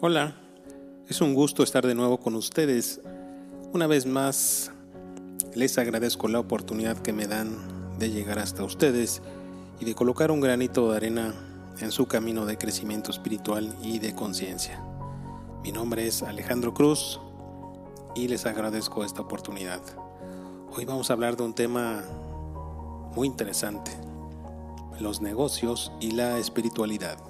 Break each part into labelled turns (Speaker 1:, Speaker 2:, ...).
Speaker 1: Hola, es un gusto estar de nuevo con ustedes. Una vez más, les agradezco la oportunidad que me dan de llegar hasta ustedes y de colocar un granito de arena en su camino de crecimiento espiritual y de conciencia. Mi nombre es Alejandro Cruz y les agradezco esta oportunidad. Hoy vamos a hablar de un tema muy interesante, los negocios y la espiritualidad.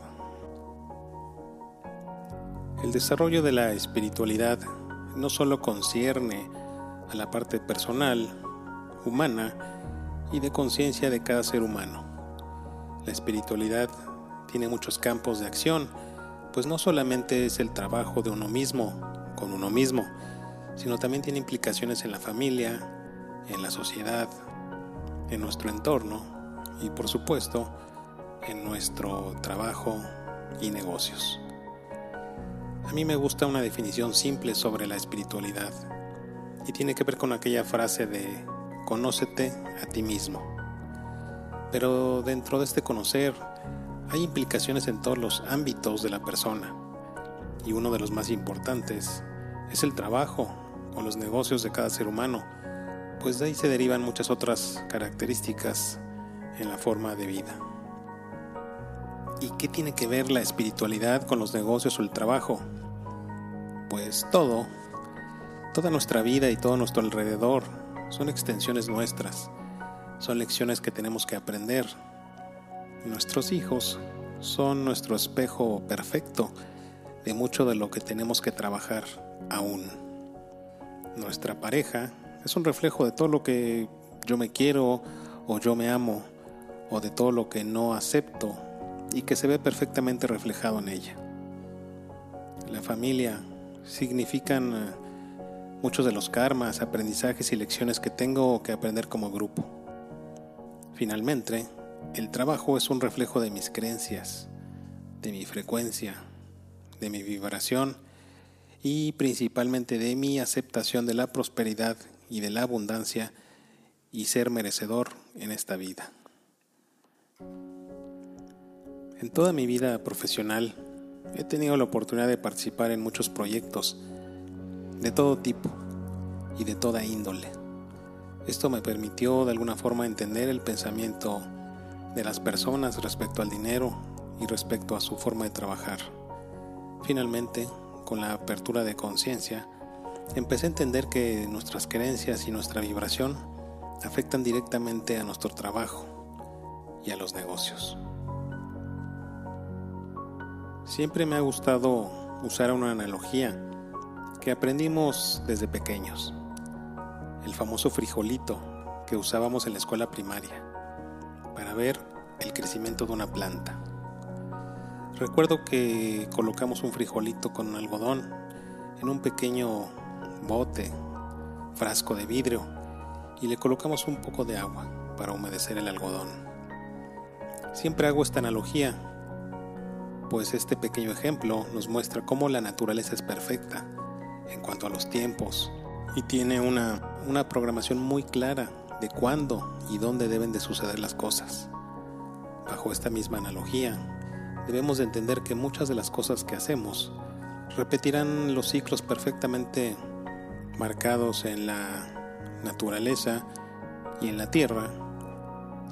Speaker 1: El desarrollo de la espiritualidad no solo concierne a la parte personal, humana y de conciencia de cada ser humano. La espiritualidad tiene muchos campos de acción, pues no solamente es el trabajo de uno mismo, con uno mismo, sino también tiene implicaciones en la familia, en la sociedad, en nuestro entorno y por supuesto en nuestro trabajo y negocios. A mí me gusta una definición simple sobre la espiritualidad y tiene que ver con aquella frase de conócete a ti mismo. Pero dentro de este conocer hay implicaciones en todos los ámbitos de la persona y uno de los más importantes es el trabajo o los negocios de cada ser humano, pues de ahí se derivan muchas otras características en la forma de vida. ¿Y qué tiene que ver la espiritualidad con los negocios o el trabajo? Pues todo, toda nuestra vida y todo nuestro alrededor son extensiones nuestras, son lecciones que tenemos que aprender. Nuestros hijos son nuestro espejo perfecto de mucho de lo que tenemos que trabajar aún. Nuestra pareja es un reflejo de todo lo que yo me quiero o yo me amo o de todo lo que no acepto y que se ve perfectamente reflejado en ella. La familia significan eh, muchos de los karmas, aprendizajes y lecciones que tengo que aprender como grupo. Finalmente, el trabajo es un reflejo de mis creencias, de mi frecuencia, de mi vibración y principalmente de mi aceptación de la prosperidad y de la abundancia y ser merecedor en esta vida. En toda mi vida profesional he tenido la oportunidad de participar en muchos proyectos de todo tipo y de toda índole. Esto me permitió de alguna forma entender el pensamiento de las personas respecto al dinero y respecto a su forma de trabajar. Finalmente, con la apertura de conciencia, empecé a entender que nuestras creencias y nuestra vibración afectan directamente a nuestro trabajo y a los negocios. Siempre me ha gustado usar una analogía que aprendimos desde pequeños, el famoso frijolito que usábamos en la escuela primaria para ver el crecimiento de una planta. Recuerdo que colocamos un frijolito con algodón en un pequeño bote, frasco de vidrio, y le colocamos un poco de agua para humedecer el algodón. Siempre hago esta analogía, pues este pequeño ejemplo nos muestra cómo la naturaleza es perfecta en cuanto a los tiempos y tiene una, una programación muy clara de cuándo y dónde deben de suceder las cosas. Bajo esta misma analogía, debemos de entender que muchas de las cosas que hacemos repetirán los ciclos perfectamente marcados en la naturaleza y en la tierra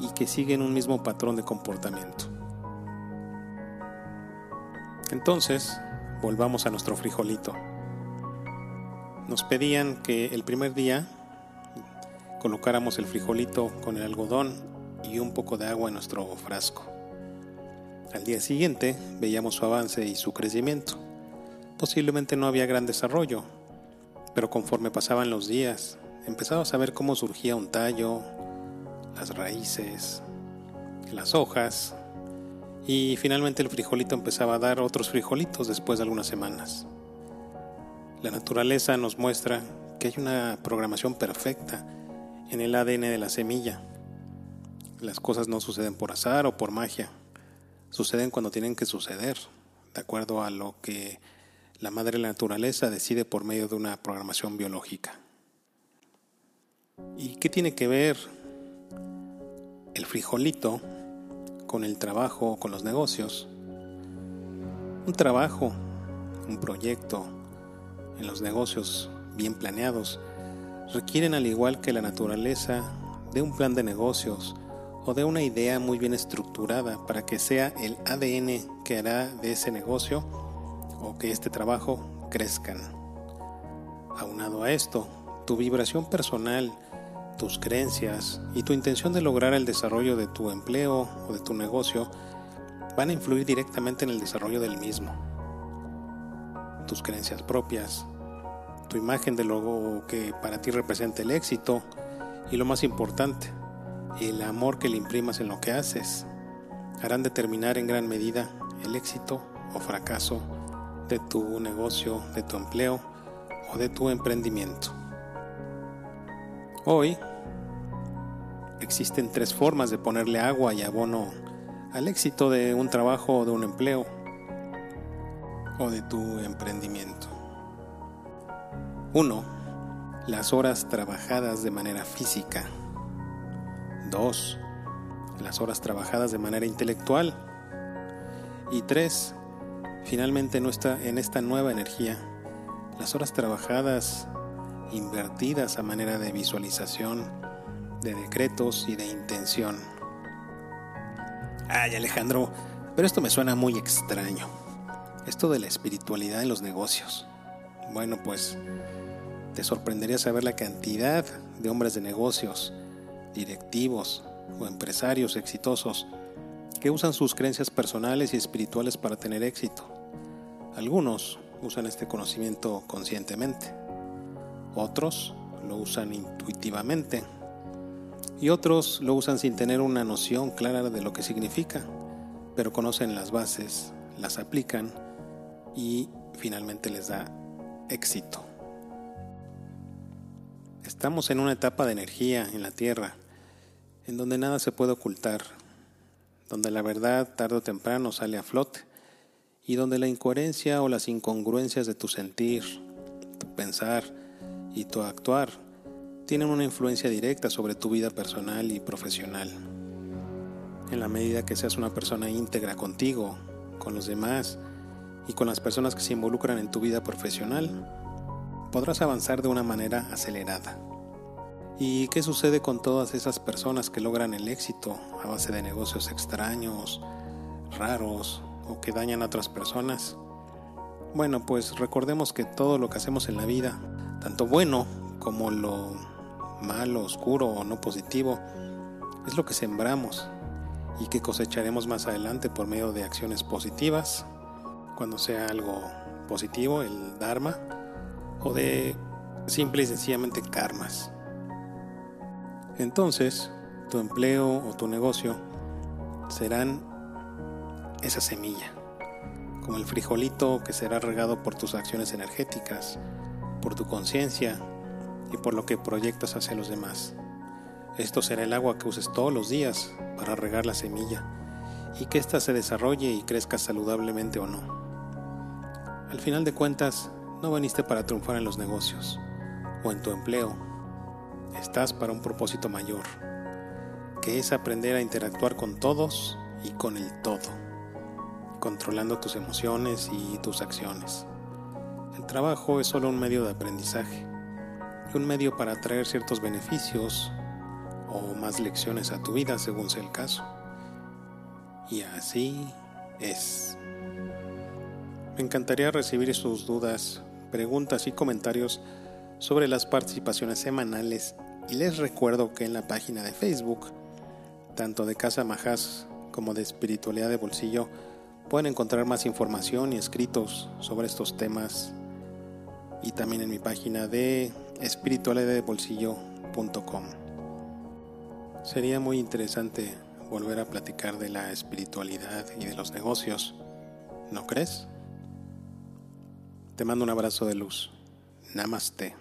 Speaker 1: y que siguen un mismo patrón de comportamiento. Entonces, volvamos a nuestro frijolito. Nos pedían que el primer día colocáramos el frijolito con el algodón y un poco de agua en nuestro frasco. Al día siguiente veíamos su avance y su crecimiento. Posiblemente no había gran desarrollo, pero conforme pasaban los días, empezaba a saber cómo surgía un tallo, las raíces, las hojas, y finalmente el frijolito empezaba a dar otros frijolitos después de algunas semanas. La naturaleza nos muestra que hay una programación perfecta en el ADN de la semilla. Las cosas no suceden por azar o por magia, suceden cuando tienen que suceder, de acuerdo a lo que la madre la naturaleza decide por medio de una programación biológica. ¿Y qué tiene que ver el frijolito con el trabajo, con los negocios? Un trabajo un proyecto, en los negocios bien planeados, requieren al igual que la naturaleza de un plan de negocios o de una idea muy bien estructurada para que sea el ADN que hará de ese negocio o que este trabajo crezcan. Aunado a esto, tu vibración personal, tus creencias y tu intención de lograr el desarrollo de tu empleo o de tu negocio van a influir directamente en el desarrollo del mismo. Tus creencias propias, tu imagen de lo que para ti representa el éxito y lo más importante, el amor que le imprimas en lo que haces, harán determinar en gran medida el éxito o fracaso de tu negocio, de tu empleo o de tu emprendimiento. Hoy existen tres formas de ponerle agua y abono al éxito de un trabajo o de un empleo o de tu emprendimiento. 1. Las horas trabajadas de manera física. 2. Las horas trabajadas de manera intelectual. Y 3. Finalmente en esta nueva energía, las horas trabajadas invertidas a manera de visualización, de decretos y de intención. Ay Alejandro, pero esto me suena muy extraño. Esto de la espiritualidad en los negocios. Bueno, pues te sorprendería saber la cantidad de hombres de negocios, directivos o empresarios exitosos que usan sus creencias personales y espirituales para tener éxito. Algunos usan este conocimiento conscientemente, otros lo usan intuitivamente y otros lo usan sin tener una noción clara de lo que significa, pero conocen las bases, las aplican y finalmente les da éxito. Estamos en una etapa de energía en la Tierra, en donde nada se puede ocultar, donde la verdad tarde o temprano sale a flote y donde la incoherencia o las incongruencias de tu sentir, tu pensar y tu actuar tienen una influencia directa sobre tu vida personal y profesional. En la medida que seas una persona íntegra contigo, con los demás y con las personas que se involucran en tu vida profesional, podrás avanzar de una manera acelerada. ¿Y qué sucede con todas esas personas que logran el éxito a base de negocios extraños, raros o que dañan a otras personas? Bueno, pues recordemos que todo lo que hacemos en la vida, tanto bueno como lo malo, oscuro o no positivo, es lo que sembramos y que cosecharemos más adelante por medio de acciones positivas, cuando sea algo positivo, el Dharma, o de simple y sencillamente karmas. Entonces, tu empleo o tu negocio serán esa semilla, como el frijolito que será regado por tus acciones energéticas, por tu conciencia y por lo que proyectas hacia los demás. Esto será el agua que uses todos los días para regar la semilla y que ésta se desarrolle y crezca saludablemente o no. Al final de cuentas, no viniste para triunfar en los negocios o en tu empleo estás para un propósito mayor, que es aprender a interactuar con todos y con el todo, controlando tus emociones y tus acciones. El trabajo es solo un medio de aprendizaje y un medio para traer ciertos beneficios o más lecciones a tu vida según sea el caso. Y así es. Me encantaría recibir sus dudas, preguntas y comentarios sobre las participaciones semanales y les recuerdo que en la página de Facebook, tanto de Casa Majás como de Espiritualidad de Bolsillo, pueden encontrar más información y escritos sobre estos temas y también en mi página de espiritualidadbolsillo.com. Sería muy interesante volver a platicar de la espiritualidad y de los negocios, ¿no crees? Te mando un abrazo de luz. Namaste.